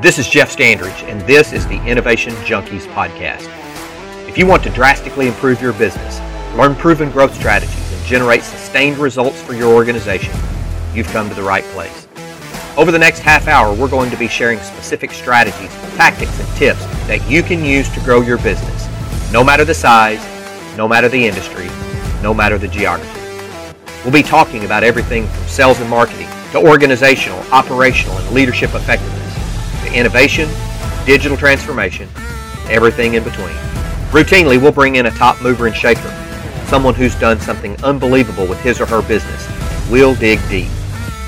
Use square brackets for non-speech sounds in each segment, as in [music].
This is Jeff Standridge, and this is the Innovation Junkies podcast. If you want to drastically improve your business, learn proven growth strategies, and generate sustained results for your organization, you've come to the right place. Over the next half hour, we're going to be sharing specific strategies, tactics, and tips that you can use to grow your business, no matter the size, no matter the industry, no matter the geography. We'll be talking about everything from sales and marketing to organizational, operational, and leadership effectiveness to innovation, digital transformation, everything in between. Routinely, we'll bring in a top mover and shaker, someone who's done something unbelievable with his or her business. We'll dig deep.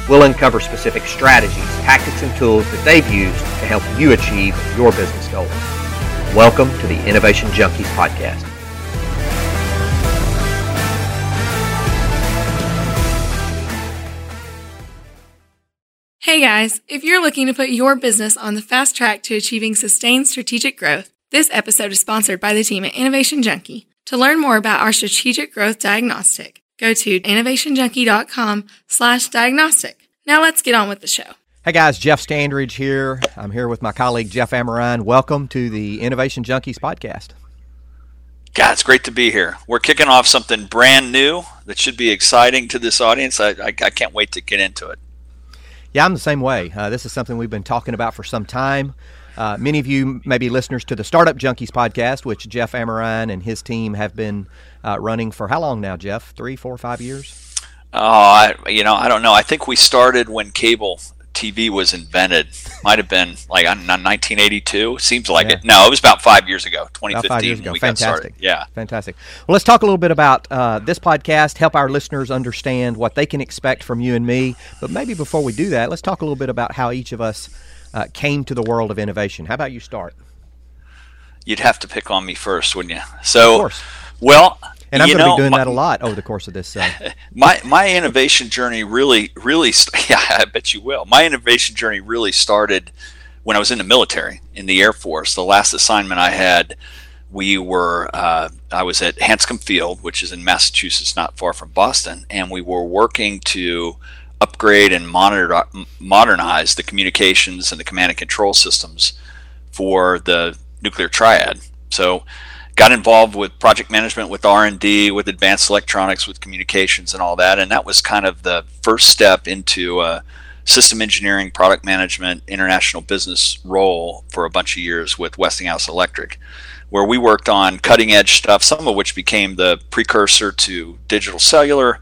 We'll uncover specific strategies, tactics, and tools that they've used to help you achieve your business goals. Welcome to the Innovation Junkies podcast. Hey guys, if you're looking to put your business on the fast track to achieving sustained strategic growth, this episode is sponsored by the team at Innovation Junkie. To learn more about our strategic growth diagnostic, go to innovationjunkie.com slash diagnostic. Now let's get on with the show. Hey guys, Jeff Standridge here. I'm here with my colleague Jeff Amerine. Welcome to the Innovation Junkies podcast. God, it's great to be here. We're kicking off something brand new that should be exciting to this audience. I, I, I can't wait to get into it. Yeah, I'm the same way. Uh, this is something we've been talking about for some time. Uh, many of you may be listeners to the Startup Junkies podcast, which Jeff Amerine and his team have been uh, running for how long now, Jeff? Three, four, five years? Oh, I, you know, I don't know. I think we started when cable TV was invented. Might have been like in 1982. Seems like yeah. it. No, it was about five years ago. 2015. five years ago. Fantastic. Yeah. Fantastic. Well, let's talk a little bit about uh, this podcast. Help our listeners understand what they can expect from you and me. But maybe before we do that, let's talk a little bit about how each of us uh, came to the world of innovation. How about you start? You'd have to pick on me first, wouldn't you? So, well, and I'm going to be doing my, that a lot over the course of this. Uh... [laughs] my my innovation journey really, really, [laughs] yeah, I bet you will. My innovation journey really started when I was in the military, in the Air Force. The last assignment I had, we were, uh, I was at Hanscom Field, which is in Massachusetts, not far from Boston, and we were working to upgrade and monitor, modernize the communications and the command and control systems for the nuclear triad. So got involved with project management with r&d with advanced electronics with communications and all that. And that was kind of the first step into system engineering product management international business role for a bunch of years with westinghouse electric where we worked on cutting edge stuff some of which became the precursor to digital cellular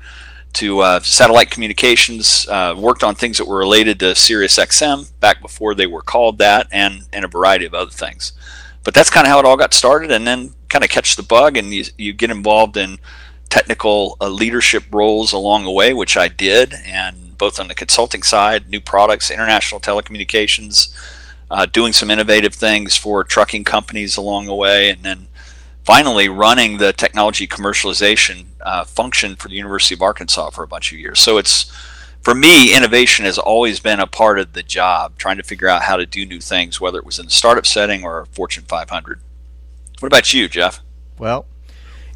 to uh, satellite communications uh, worked on things that were related to sirius xm back before they were called that and, and a variety of other things but that's kind of how it all got started and then kind of catch the bug and you, you get involved in technical uh, leadership roles along the way, which I did, and both on the consulting side, new products, international telecommunications, uh, doing some innovative things for trucking companies along the way, and then finally running the technology commercialization uh, function for the University of Arkansas for a bunch of years. So it's for me, innovation has always been a part of the job, trying to figure out how to do new things, whether it was in a startup setting or a Fortune 500. What about you, Jeff? Well,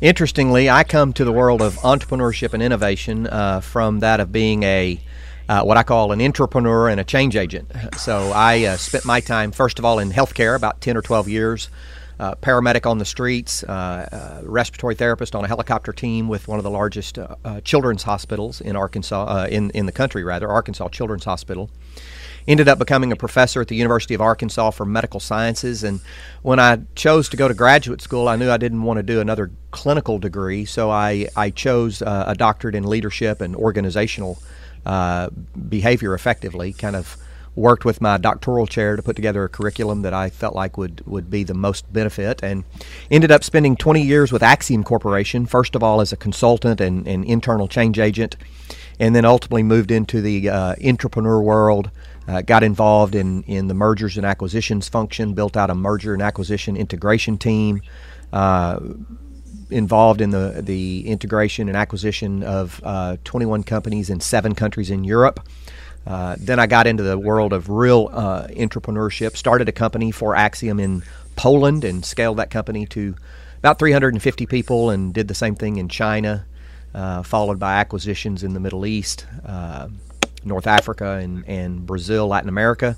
interestingly, I come to the world of entrepreneurship and innovation uh, from that of being a uh, what I call an entrepreneur and a change agent. So I uh, spent my time, first of all, in healthcare, about 10 or 12 years, uh, paramedic on the streets, uh, uh, respiratory therapist on a helicopter team with one of the largest children's hospitals in Arkansas, in, in the country, rather, Arkansas Children's Hospital ended up becoming a professor at the University of Arkansas for medical sciences. And when I chose to go to graduate school, I knew I didn't want to do another clinical degree, so I, I chose uh, a doctorate in leadership and organizational uh, behavior effectively, kind of worked with my doctoral chair to put together a curriculum that I felt like would, would be the most benefit and ended up spending 20 years with Acxiom Corporation, first of all as a consultant and, and internal change agent, and then ultimately moved into the uh, entrepreneur world uh, got involved in, in the mergers and acquisitions function, built out a merger and acquisition integration team, uh, involved in the, the integration and acquisition of uh, 21 companies in seven countries in Europe. Uh, then I got into the world of real uh, entrepreneurship, started a company for Acxiom in Poland and scaled that company to about 350 people and did the same thing in China, uh, followed by acquisitions in the Middle East North Africa and, and Brazil, Latin America,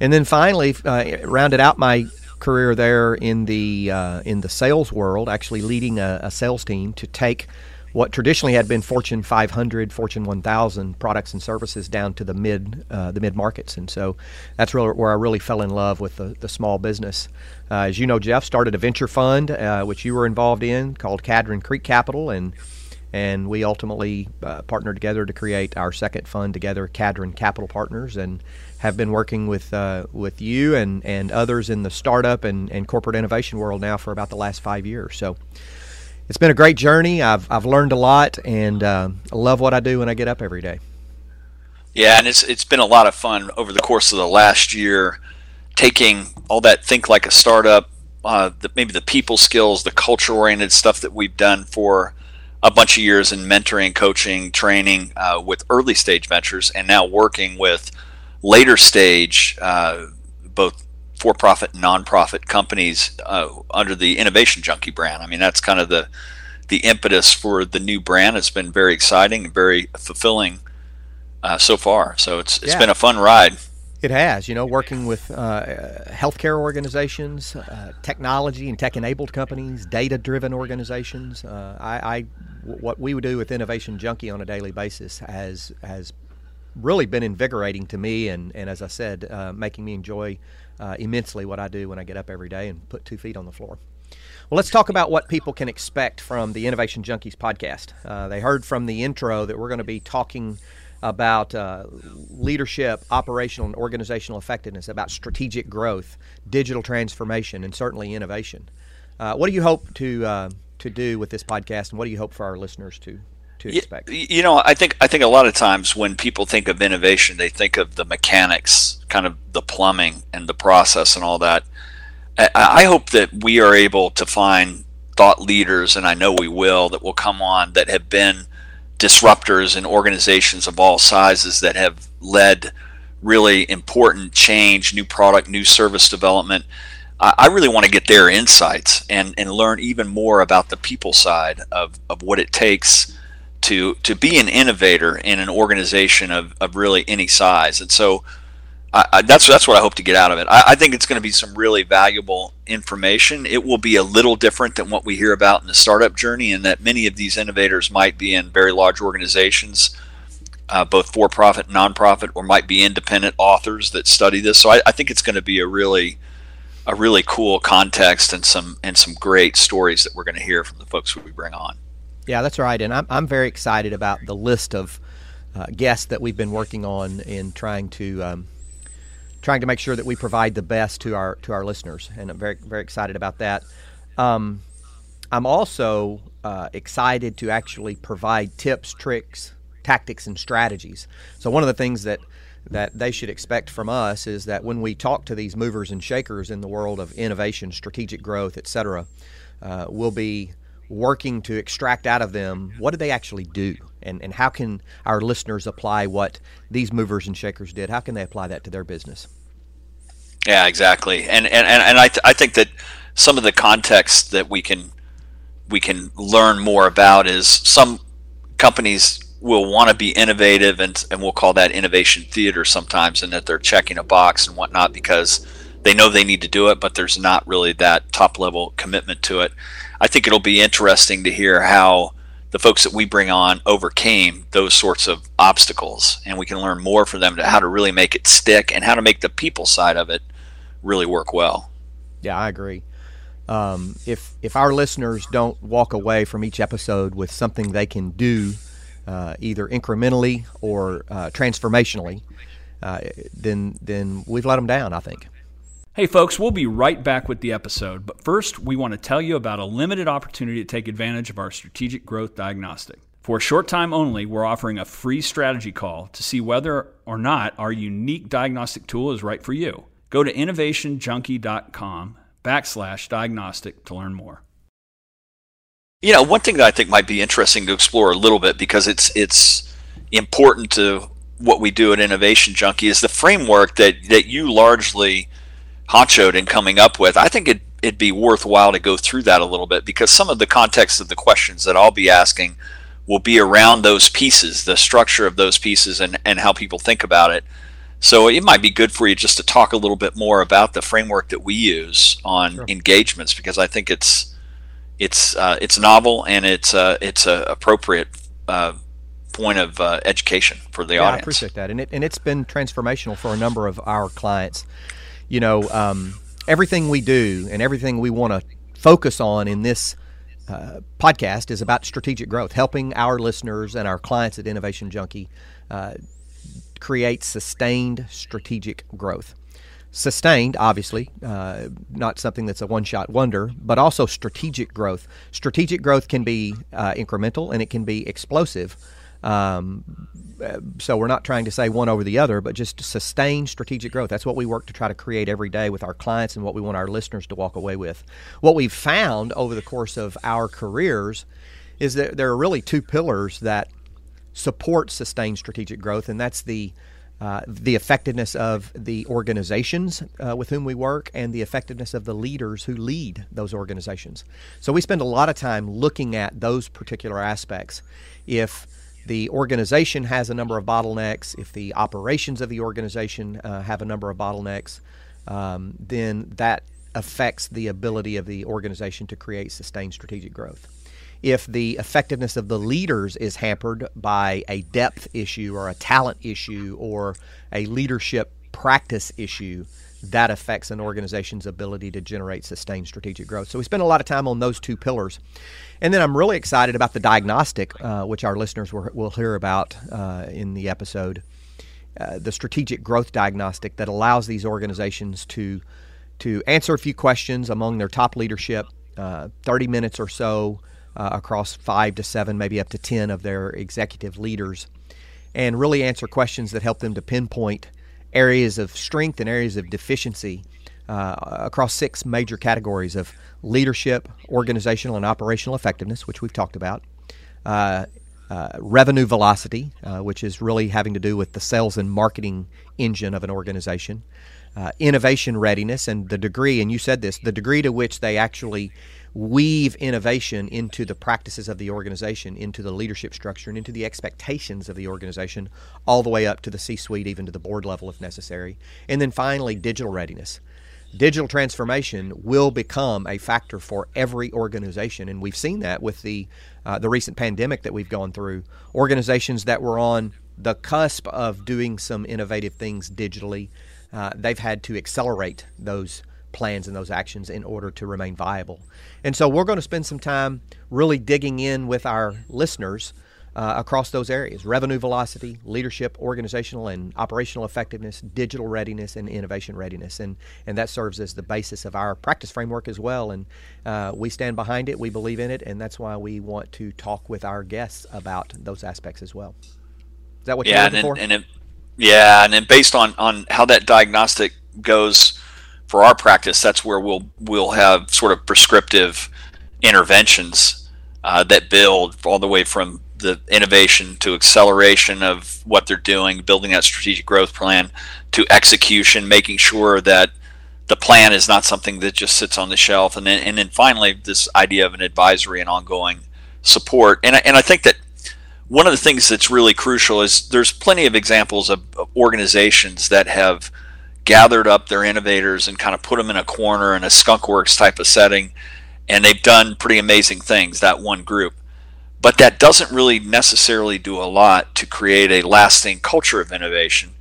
and then finally uh, rounded out my career there in the uh, in the sales world, actually leading a, a, sales team to take what traditionally had been Fortune 500, Fortune 1000 products and services down to the mid uh, the mid markets, and so that's really where I really fell in love with the, the small business. Uh, as you know, Jeff started a venture fund uh, which you were involved in called Cadron Creek Capital, and and we ultimately uh, partnered together to create our second fund together, Cadron Capital Partners, and have been working with uh, with you and, and others in the startup and, and corporate innovation world now for about the last five years. So it's been a great journey. I've, I've learned a lot, and uh, I love what I do when I get up every day. Yeah, and it's it's been a lot of fun over the course of the last year, taking all that think like a startup, uh, the, maybe the people skills, the culture oriented stuff that we've done for a bunch of years in mentoring, coaching, training uh, with early stage ventures, and now working with later stage, uh, both for profit and nonprofit companies uh, under the Innovation Junkie brand. I mean, that's kind of the the impetus for the new brand. It's been very exciting and very fulfilling uh, so far. So it's it's yeah. been a fun ride. It has, you know, working with uh, healthcare organizations, uh, technology and tech-enabled companies, data-driven organizations. Uh, I, I, what we would do with Innovation Junkie on a daily basis has has really been invigorating to me, and, and as I said, uh, making me enjoy uh, immensely what I do when I get up every day and put two feet on the floor. Well, let's talk about what people can expect from the Innovation Junkies podcast. Uh, they heard from the intro that we're going to be talking about uh, leadership, operational, and organizational effectiveness, about strategic growth, digital transformation, and certainly innovation. Uh, what do you hope to uh, to do with this podcast, and what do you hope for our listeners to to expect? You know, I think I think a lot of times when people think of innovation, they think of the mechanics, kind of the plumbing and the process and all that. I hope that we are able to find thought leaders, and I know we will, that will come on that have been disruptors in organizations of all sizes that have led really important change, new product, new service development. I really want to get their insights and, and learn even more about the people side of, of what it takes to to be an innovator in an organization of, of really any size. And so I, I, that's that's what I hope to get out of it. I, I think it's going to be some really valuable information. It will be a little different than what we hear about in the startup journey, in that many of these innovators might be in very large organizations, uh, both for profit and nonprofit, or might be independent authors that study this. So I, I think it's going to be a really a really cool context and some and some great stories that we're going to hear from the folks who we bring on. Yeah, that's right. And I'm, I'm very excited about the list of uh, guests that we've been working on in trying to um, trying to make sure that we provide the best to our to our listeners. And I'm very very excited about that. Um, I'm also uh, excited to actually provide tips, tricks, tactics, and strategies. So one of the things that that they should expect from us is that when we talk to these movers and shakers in the world of innovation, strategic growth, et cetera, uh, we'll be working to extract out of them what do they actually do? And, and how can our listeners apply what these movers and shakers did? How can they apply that to their business? Yeah exactly. And and, and I, th- I think that some of the context that we can we can learn more about is some companies will want to be innovative and, and we'll call that innovation theater sometimes and that they're checking a box and whatnot because they know they need to do it but there's not really that top level commitment to it I think it'll be interesting to hear how the folks that we bring on overcame those sorts of obstacles, and we can learn more from them to how to really make it stick and how to make the people side of it really work well. Yeah, I agree. Um, if if our listeners don't walk away from each episode with something they can do, uh, either incrementally or uh, transformationally, uh, then then we've let them down. I think. Hey, folks, we'll be right back with the episode, but first, we want to tell you about a limited opportunity to take advantage of our strategic growth diagnostic. For a short time only, we're offering a free strategy call to see whether or not our unique diagnostic tool is right for you. Go to innovationjunkie.com backslash diagnostic to learn more. You know, one thing that I think might be interesting to explore a little bit because it's it's important to what we do at Innovation Junkie is the framework that, that you largely – honchoed and coming up with, I think it, it'd be worthwhile to go through that a little bit because some of the context of the questions that I'll be asking will be around those pieces, the structure of those pieces, and, and how people think about it. So it might be good for you just to talk a little bit more about the framework that we use on sure. engagements because I think it's it's uh, it's novel and it's uh, it's a appropriate uh, point of uh, education for the yeah, audience. I appreciate that, and it and it's been transformational for a number of our clients. You know, um, everything we do and everything we want to focus on in this uh, podcast is about strategic growth, helping our listeners and our clients at Innovation Junkie uh, create sustained strategic growth. Sustained, obviously, uh, not something that's a one shot wonder, but also strategic growth. Strategic growth can be uh, incremental and it can be explosive. Um, so we're not trying to say one over the other, but just sustain strategic growth. That's what we work to try to create every day with our clients and what we want our listeners to walk away with. What we've found over the course of our careers is that there are really two pillars that support sustained strategic growth, and that's the uh, the effectiveness of the organizations uh, with whom we work and the effectiveness of the leaders who lead those organizations. So we spend a lot of time looking at those particular aspects. If the organization has a number of bottlenecks, if the operations of the organization uh, have a number of bottlenecks, um, then that affects the ability of the organization to create sustained strategic growth. If the effectiveness of the leaders is hampered by a depth issue or a talent issue or a leadership practice issue, that affects an organization's ability to generate sustained strategic growth. So we spend a lot of time on those two pillars. And then I'm really excited about the diagnostic, uh, which our listeners will, will hear about uh, in the episode. Uh, the strategic growth diagnostic that allows these organizations to to answer a few questions among their top leadership, uh, 30 minutes or so uh, across five to seven, maybe up to 10 of their executive leaders, and really answer questions that help them to pinpoint areas of strength and areas of deficiency uh, across six major categories of leadership, organizational and operational effectiveness, which we've talked about, uh, uh, revenue velocity, uh, which is really having to do with the sales and marketing engine of an organization, uh, innovation readiness, and the degree, and you said this, the degree to which they actually weave innovation into the practices of the organization, into the leadership structure, and into the expectations of the organization, all the way up to the C suite, even to the board level if necessary. And then finally, digital readiness. Digital transformation will become a factor for every organization, and we've seen that with the uh, the recent pandemic that we've gone through. Organizations that were on the cusp of doing some innovative things digitally, uh, they've had to accelerate those plans and those actions in order to remain viable. And so we're going to spend some time really digging in with our listeners uh, across those areas revenue velocity, leadership, organizational and operational effectiveness, digital readiness, and innovation readiness. And, and that serves as the basis of our practice framework as well. And uh, we stand behind it, we believe in it, and that's why we want to talk with our guests about those aspects as well. Is that what yeah, you're looking and, for? And it, yeah, and then based on, on how that diagnostic goes for our practice, that's where we'll we'll have sort of prescriptive interventions uh, that build all the way from the innovation to acceleration of what they're doing, building that strategic growth plan, to execution, making sure that the plan is not something that just sits on the shelf, and then and then finally this idea of an advisory and ongoing support. And I, and I think that one of the things that's really crucial is there's plenty of examples of, of organizations that have gathered up their innovators and kind of put them in a corner in a skunkworks type of setting and they've done pretty amazing things that one group. But that doesn't really necessarily do a lot to create a lasting culture of innovation.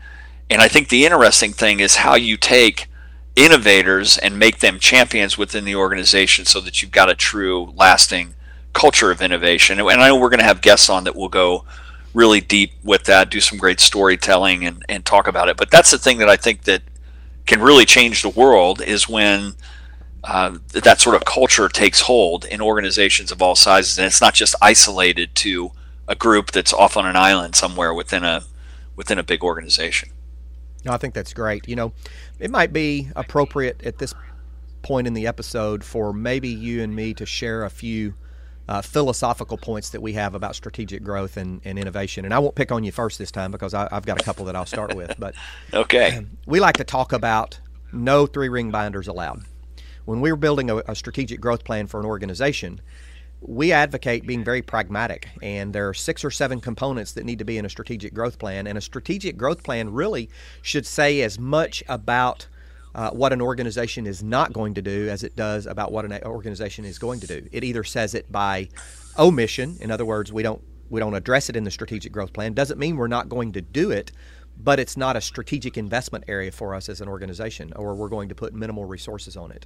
And i think the interesting thing is how you take innovators and make them champions within the organization so that you've got a true lasting culture of innovation. And i know we're going to have guests on that will go really deep with that do some great storytelling and, and talk about it. But that's the thing that i think that can really change the world is when uh, that sort of culture takes hold in organizations of all sizes, and it's not just isolated to a group that's off on an island somewhere within a within a big organization. No, I think that's great. You know, it might be appropriate at this point in the episode for maybe you and me to share a few uh, philosophical points that we have about strategic growth and, and, innovation. And I won't pick on you first this time because I, have got a couple that I'll start with. But [laughs] okay, we like to talk about no three ring binders allowed. When we're building a, a strategic growth plan for an organization, we advocate being very pragmatic, and there are six or seven components that need to be in a strategic growth plan. And a strategic growth plan really should say as much about uh, what an organization is not going to do as it does about what an organization is going to do. It either says it by omission, in other words, we don't we don't address it in the strategic growth plan. Doesn't mean we're not going to do it, but it's not a strategic investment area for us as an organization, or we're going to put minimal resources on it.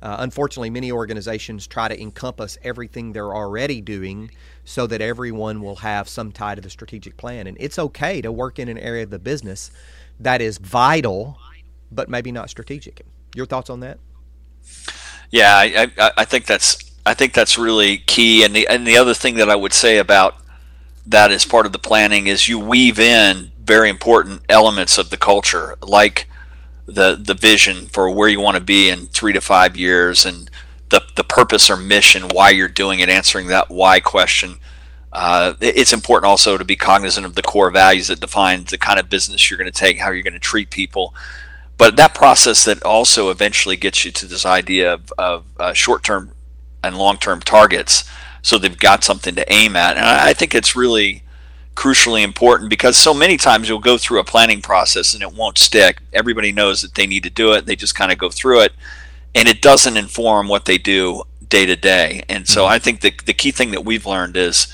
Uh, unfortunately, many organizations try to encompass everything they're already doing so that everyone will have some tie to the strategic plan. And it's okay to work in an area of the business that is vital, but maybe not strategic. Your thoughts on that? Yeah, I, I, I think that's I think that's really key. And the and the other thing that I would say about that as part of the planning is you weave in very important elements of the culture, like the the vision for where you want to be in three to five years and the the purpose or mission why you're doing it answering that why question uh, it's important also to be cognizant of the core values that define the kind of business you're going to take how you're going to treat people but that process that also eventually gets you to this idea of, of uh, short-term and long-term targets so they've got something to aim at and I, I think it's really crucially important because so many times you'll go through a planning process and it won't stick. Everybody knows that they need to do it. They just kind of go through it and it doesn't inform what they do day to day. And so mm-hmm. I think the, the key thing that we've learned is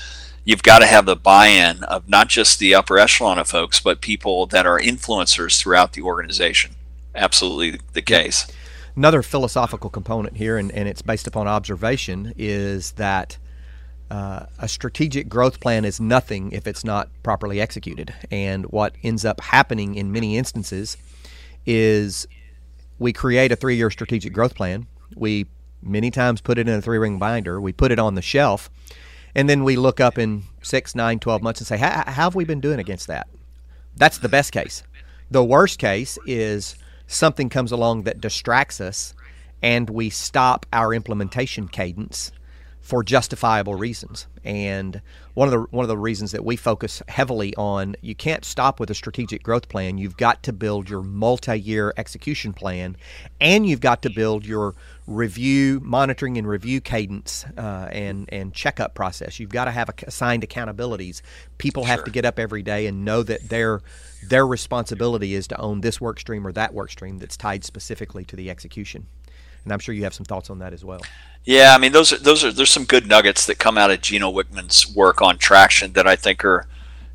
you've got to have the buy-in of not just the upper echelon of folks, but people that are influencers throughout the organization. Absolutely the case. Another philosophical component here, and, and it's based upon observation, is that – uh, a strategic growth plan is nothing if it's not properly executed. And what ends up happening in many instances is we create a three year strategic growth plan. We many times put it in a three ring binder, we put it on the shelf, and then we look up in six, nine, 12 months and say, how have we been doing against that? That's the best case. The worst case is something comes along that distracts us and we stop our implementation cadence for justifiable reasons. And one of the one of the reasons that we focus heavily on you can't stop with a strategic growth plan. You've got to build your multi-year execution plan, and you've got to build your review, monitoring, and review cadence uh, and and checkup process. You've got to have assigned accountabilities. People sure. have to get up every day and know that their their responsibility is to own this work stream or that work stream that's tied specifically to the execution. And I'm sure you have some thoughts on that as well. Yeah, I mean those are those are there's some good nuggets that come out of Gino Wickman's work on traction that I think are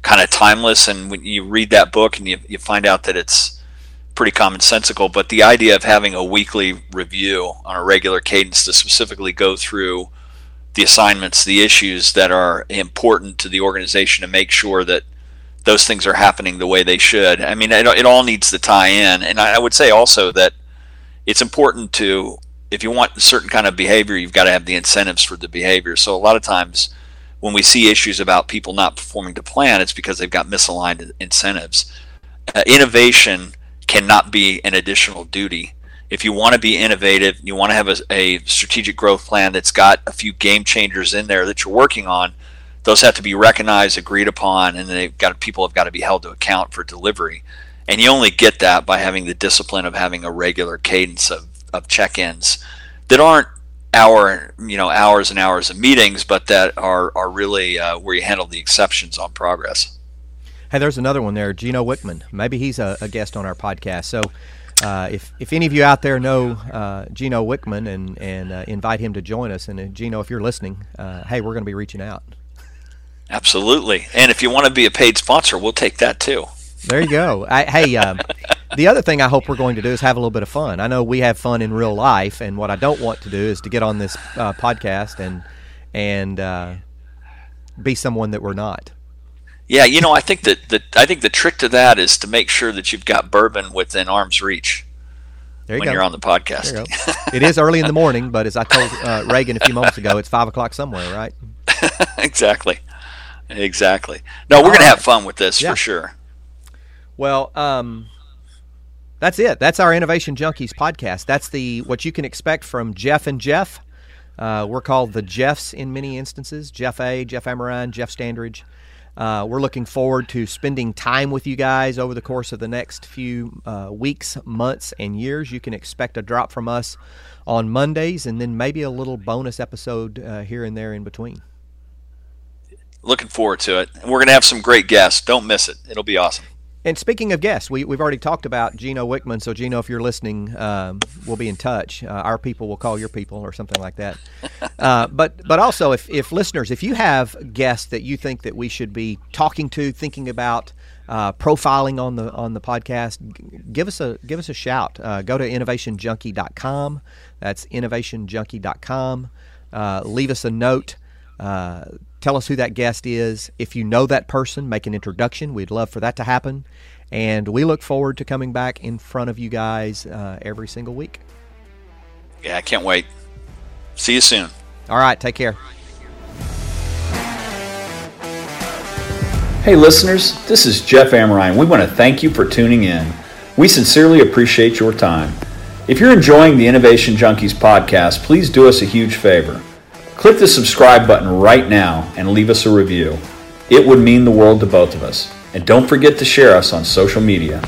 kind of timeless. And when you read that book and you, you find out that it's pretty commonsensical, but the idea of having a weekly review on a regular cadence to specifically go through the assignments, the issues that are important to the organization to make sure that those things are happening the way they should. I mean, it, it all needs to tie in. And I, I would say also that it's important to if you want a certain kind of behavior, you've got to have the incentives for the behavior. So a lot of times when we see issues about people not performing to plan, it's because they've got misaligned incentives. Uh, innovation cannot be an additional duty. If you want to be innovative, you want to have a, a strategic growth plan that's got a few game changers in there that you're working on. Those have to be recognized, agreed upon, and they've got people have got to be held to account for delivery. And you only get that by having the discipline of having a regular cadence of of check-ins that aren't hour you know hours and hours of meetings, but that are are really uh, where you handle the exceptions on progress. Hey, there's another one there, Gino Wickman. Maybe he's a, a guest on our podcast. So. Uh, if, if any of you out there know uh, Gino Wickman and, and uh, invite him to join us, and uh, Gino, if you're listening, uh, hey, we're going to be reaching out. Absolutely. And if you want to be a paid sponsor, we'll take that too. There you go. I, hey, um, [laughs] the other thing I hope we're going to do is have a little bit of fun. I know we have fun in real life, and what I don't want to do is to get on this uh, podcast and and uh, be someone that we're not. Yeah, you know, I think that the I think the trick to that is to make sure that you've got bourbon within arm's reach. There You when go. you're on the podcast. it is early in the morning, but as I told uh, Reagan a few moments ago, it's five o'clock somewhere, right? [laughs] exactly, exactly. No, we're gonna have fun with this yeah. for sure. Well, um, that's it. That's our Innovation Junkies podcast. That's the what you can expect from Jeff and Jeff. Uh, we're called the Jeffs in many instances. Jeff A, Jeff Amerine, Jeff Standridge. Uh, we're looking forward to spending time with you guys over the course of the next few uh, weeks, months, and years. You can expect a drop from us on Mondays and then maybe a little bonus episode uh, here and there in between. Looking forward to it. And we're going to have some great guests. Don't miss it. It'll be awesome. And speaking of guests, we, we've already talked about Gino Wickman. So, Gino, if you're listening, um, we'll be in touch. Uh, our people will call your people or something like that. [laughs] Uh, but but also, if, if listeners, if you have guests that you think that we should be talking to, thinking about, uh, profiling on the on the podcast, give us a give us a shout. Uh, go to innovationjunkie.com. That's innovationjunkie.com. Uh, leave us a note. Tell us who that guest is. If you know that person, make an introduction. We'd love for that to happen. And we look forward to coming back in front of you guys uh, every single week. Yeah, I can't wait. See you soon. All right, take care. Hey, listeners, this is Jeff Amerine. We want to thank you for tuning in. We sincerely appreciate your time. If you're enjoying the Innovation Junkies podcast, please do us a huge favor Click the subscribe button right now and leave us a review. It would mean the world to both of us. And don't forget to share us on social media.